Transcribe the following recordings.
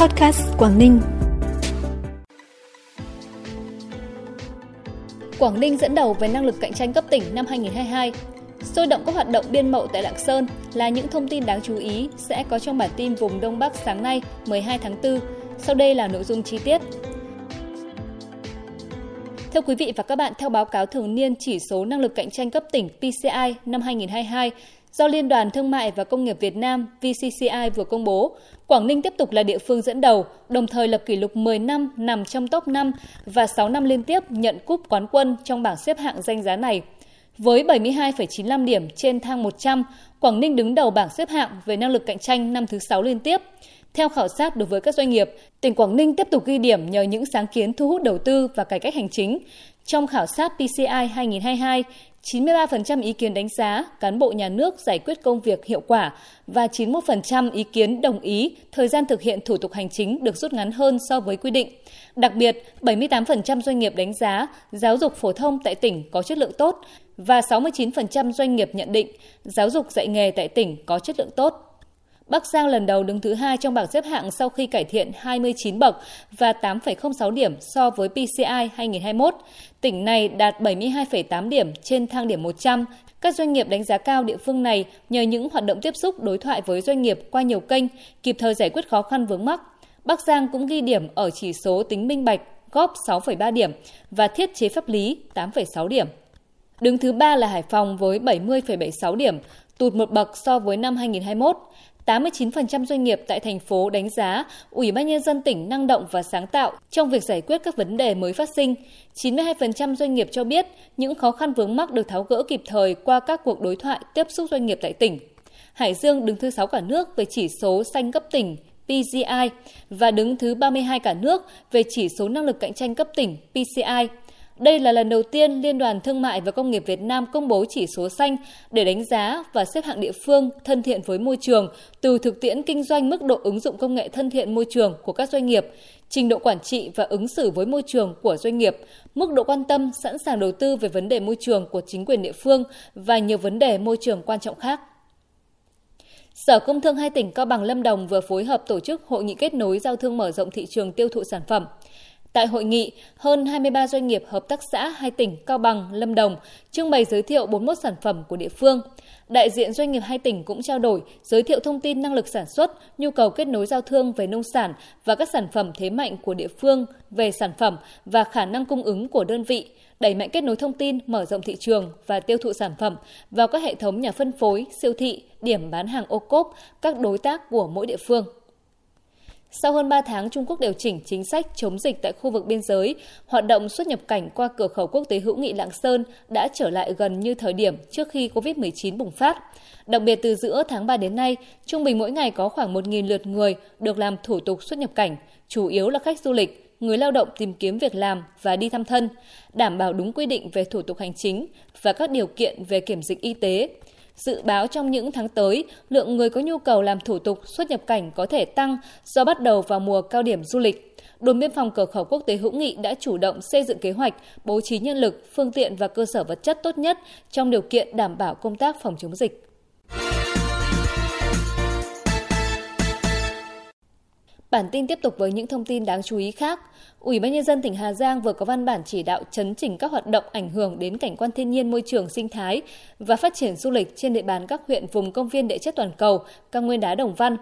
Podcast Quảng Ninh. Quảng Ninh dẫn đầu về năng lực cạnh tranh cấp tỉnh năm 2022. Sôi động các hoạt động biên mậu tại Lạng Sơn là những thông tin đáng chú ý sẽ có trong bản tin vùng Đông Bắc sáng nay 12 tháng 4. Sau đây là nội dung chi tiết. Thưa quý vị và các bạn, theo báo cáo thường niên chỉ số năng lực cạnh tranh cấp tỉnh PCI năm 2022 do Liên đoàn Thương mại và Công nghiệp Việt Nam VCCI vừa công bố, Quảng Ninh tiếp tục là địa phương dẫn đầu, đồng thời lập kỷ lục 10 năm nằm trong top 5 và 6 năm liên tiếp nhận cúp quán quân trong bảng xếp hạng danh giá này. Với 72,95 điểm trên thang 100, Quảng Ninh đứng đầu bảng xếp hạng về năng lực cạnh tranh năm thứ 6 liên tiếp. Theo khảo sát đối với các doanh nghiệp, tỉnh Quảng Ninh tiếp tục ghi điểm nhờ những sáng kiến thu hút đầu tư và cải cách hành chính. Trong khảo sát PCI 2022, 93% ý kiến đánh giá cán bộ nhà nước giải quyết công việc hiệu quả và 91% ý kiến đồng ý thời gian thực hiện thủ tục hành chính được rút ngắn hơn so với quy định. Đặc biệt, 78% doanh nghiệp đánh giá giáo dục phổ thông tại tỉnh có chất lượng tốt và 69% doanh nghiệp nhận định giáo dục dạy nghề tại tỉnh có chất lượng tốt. Bắc Giang lần đầu đứng thứ hai trong bảng xếp hạng sau khi cải thiện 29 bậc và 8,06 điểm so với PCI 2021. Tỉnh này đạt 72,8 điểm trên thang điểm 100. Các doanh nghiệp đánh giá cao địa phương này nhờ những hoạt động tiếp xúc đối thoại với doanh nghiệp qua nhiều kênh, kịp thời giải quyết khó khăn vướng mắc. Bắc Giang cũng ghi điểm ở chỉ số tính minh bạch góp 6,3 điểm và thiết chế pháp lý 8,6 điểm. Đứng thứ ba là Hải Phòng với 70,76 điểm, tụt một bậc so với năm 2021. 89% doanh nghiệp tại thành phố đánh giá, Ủy ban Nhân dân tỉnh năng động và sáng tạo trong việc giải quyết các vấn đề mới phát sinh. 92% doanh nghiệp cho biết những khó khăn vướng mắc được tháo gỡ kịp thời qua các cuộc đối thoại tiếp xúc doanh nghiệp tại tỉnh. Hải Dương đứng thứ 6 cả nước về chỉ số xanh cấp tỉnh PGI và đứng thứ 32 cả nước về chỉ số năng lực cạnh tranh cấp tỉnh PCI. Đây là lần đầu tiên Liên đoàn Thương mại và Công nghiệp Việt Nam công bố chỉ số xanh để đánh giá và xếp hạng địa phương thân thiện với môi trường từ thực tiễn kinh doanh mức độ ứng dụng công nghệ thân thiện môi trường của các doanh nghiệp, trình độ quản trị và ứng xử với môi trường của doanh nghiệp, mức độ quan tâm, sẵn sàng đầu tư về vấn đề môi trường của chính quyền địa phương và nhiều vấn đề môi trường quan trọng khác. Sở Công Thương hai tỉnh Cao Bằng Lâm Đồng vừa phối hợp tổ chức hội nghị kết nối giao thương mở rộng thị trường tiêu thụ sản phẩm. Tại hội nghị, hơn 23 doanh nghiệp hợp tác xã hai tỉnh Cao Bằng, Lâm Đồng trưng bày giới thiệu 41 sản phẩm của địa phương. Đại diện doanh nghiệp hai tỉnh cũng trao đổi, giới thiệu thông tin năng lực sản xuất, nhu cầu kết nối giao thương về nông sản và các sản phẩm thế mạnh của địa phương về sản phẩm và khả năng cung ứng của đơn vị, đẩy mạnh kết nối thông tin, mở rộng thị trường và tiêu thụ sản phẩm vào các hệ thống nhà phân phối, siêu thị, điểm bán hàng ô cốp, các đối tác của mỗi địa phương. Sau hơn 3 tháng Trung Quốc điều chỉnh chính sách chống dịch tại khu vực biên giới, hoạt động xuất nhập cảnh qua cửa khẩu quốc tế hữu nghị Lạng Sơn đã trở lại gần như thời điểm trước khi COVID-19 bùng phát. Đặc biệt từ giữa tháng 3 đến nay, trung bình mỗi ngày có khoảng 1.000 lượt người được làm thủ tục xuất nhập cảnh, chủ yếu là khách du lịch, người lao động tìm kiếm việc làm và đi thăm thân, đảm bảo đúng quy định về thủ tục hành chính và các điều kiện về kiểm dịch y tế. Dự báo trong những tháng tới, lượng người có nhu cầu làm thủ tục xuất nhập cảnh có thể tăng do bắt đầu vào mùa cao điểm du lịch. Đồn biên phòng cửa khẩu quốc tế hữu nghị đã chủ động xây dựng kế hoạch, bố trí nhân lực, phương tiện và cơ sở vật chất tốt nhất trong điều kiện đảm bảo công tác phòng chống dịch. Bản tin tiếp tục với những thông tin đáng chú ý khác. Ủy ban nhân dân tỉnh Hà Giang vừa có văn bản chỉ đạo chấn chỉnh các hoạt động ảnh hưởng đến cảnh quan thiên nhiên môi trường sinh thái và phát triển du lịch trên địa bàn các huyện vùng công viên địa chất toàn cầu, cao nguyên đá Đồng Văn.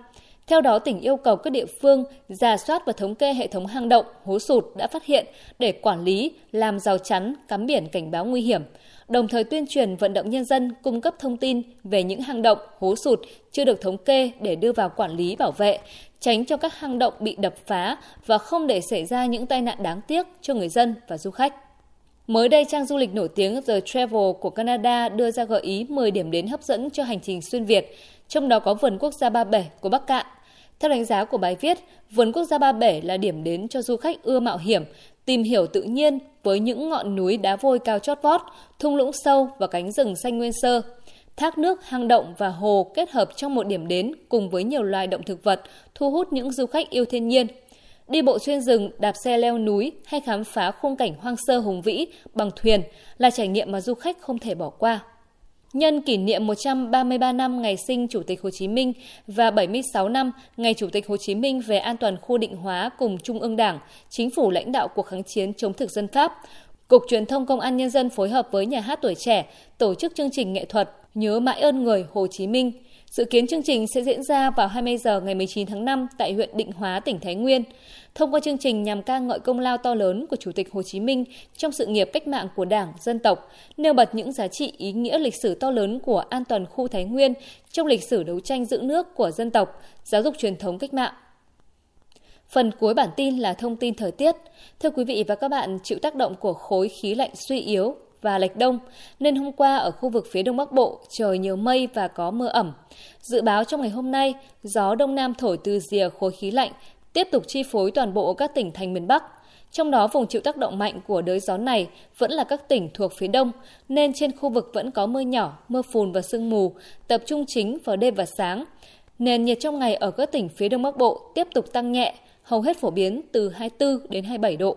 Theo đó, tỉnh yêu cầu các địa phương giả soát và thống kê hệ thống hang động, hố sụt đã phát hiện để quản lý, làm rào chắn, cắm biển cảnh báo nguy hiểm, đồng thời tuyên truyền vận động nhân dân cung cấp thông tin về những hang động, hố sụt chưa được thống kê để đưa vào quản lý bảo vệ, tránh cho các hang động bị đập phá và không để xảy ra những tai nạn đáng tiếc cho người dân và du khách. Mới đây, trang du lịch nổi tiếng The Travel của Canada đưa ra gợi ý 10 điểm đến hấp dẫn cho hành trình xuyên Việt, trong đó có vườn quốc gia Ba Bể của Bắc Cạn. Theo đánh giá của bài viết, vườn quốc gia Ba Bể là điểm đến cho du khách ưa mạo hiểm, tìm hiểu tự nhiên với những ngọn núi đá vôi cao chót vót, thung lũng sâu và cánh rừng xanh nguyên sơ. Thác nước, hang động và hồ kết hợp trong một điểm đến cùng với nhiều loài động thực vật, thu hút những du khách yêu thiên nhiên. Đi bộ xuyên rừng, đạp xe leo núi hay khám phá khung cảnh hoang sơ hùng vĩ bằng thuyền là trải nghiệm mà du khách không thể bỏ qua. Nhân kỷ niệm 133 năm ngày sinh Chủ tịch Hồ Chí Minh và 76 năm ngày Chủ tịch Hồ Chí Minh về an toàn khu định hóa cùng Trung ương Đảng, Chính phủ lãnh đạo cuộc kháng chiến chống thực dân Pháp, Cục Truyền thông Công an Nhân dân phối hợp với Nhà hát Tuổi Trẻ tổ chức chương trình nghệ thuật Nhớ mãi ơn người Hồ Chí Minh. Dự kiến chương trình sẽ diễn ra vào 20 giờ ngày 19 tháng 5 tại huyện Định Hóa, tỉnh Thái Nguyên. Thông qua chương trình nhằm ca ngợi công lao to lớn của Chủ tịch Hồ Chí Minh trong sự nghiệp cách mạng của Đảng, dân tộc, nêu bật những giá trị ý nghĩa lịch sử to lớn của an toàn khu Thái Nguyên trong lịch sử đấu tranh giữ nước của dân tộc, giáo dục truyền thống cách mạng. Phần cuối bản tin là thông tin thời tiết. Thưa quý vị và các bạn, chịu tác động của khối khí lạnh suy yếu và lệch đông, nên hôm qua ở khu vực phía đông bắc bộ trời nhiều mây và có mưa ẩm. Dự báo trong ngày hôm nay, gió đông nam thổi từ rìa khối khí lạnh tiếp tục chi phối toàn bộ các tỉnh thành miền Bắc. Trong đó vùng chịu tác động mạnh của đới gió này vẫn là các tỉnh thuộc phía đông, nên trên khu vực vẫn có mưa nhỏ, mưa phùn và sương mù, tập trung chính vào đêm và sáng. Nền nhiệt trong ngày ở các tỉnh phía đông bắc bộ tiếp tục tăng nhẹ, hầu hết phổ biến từ 24 đến 27 độ.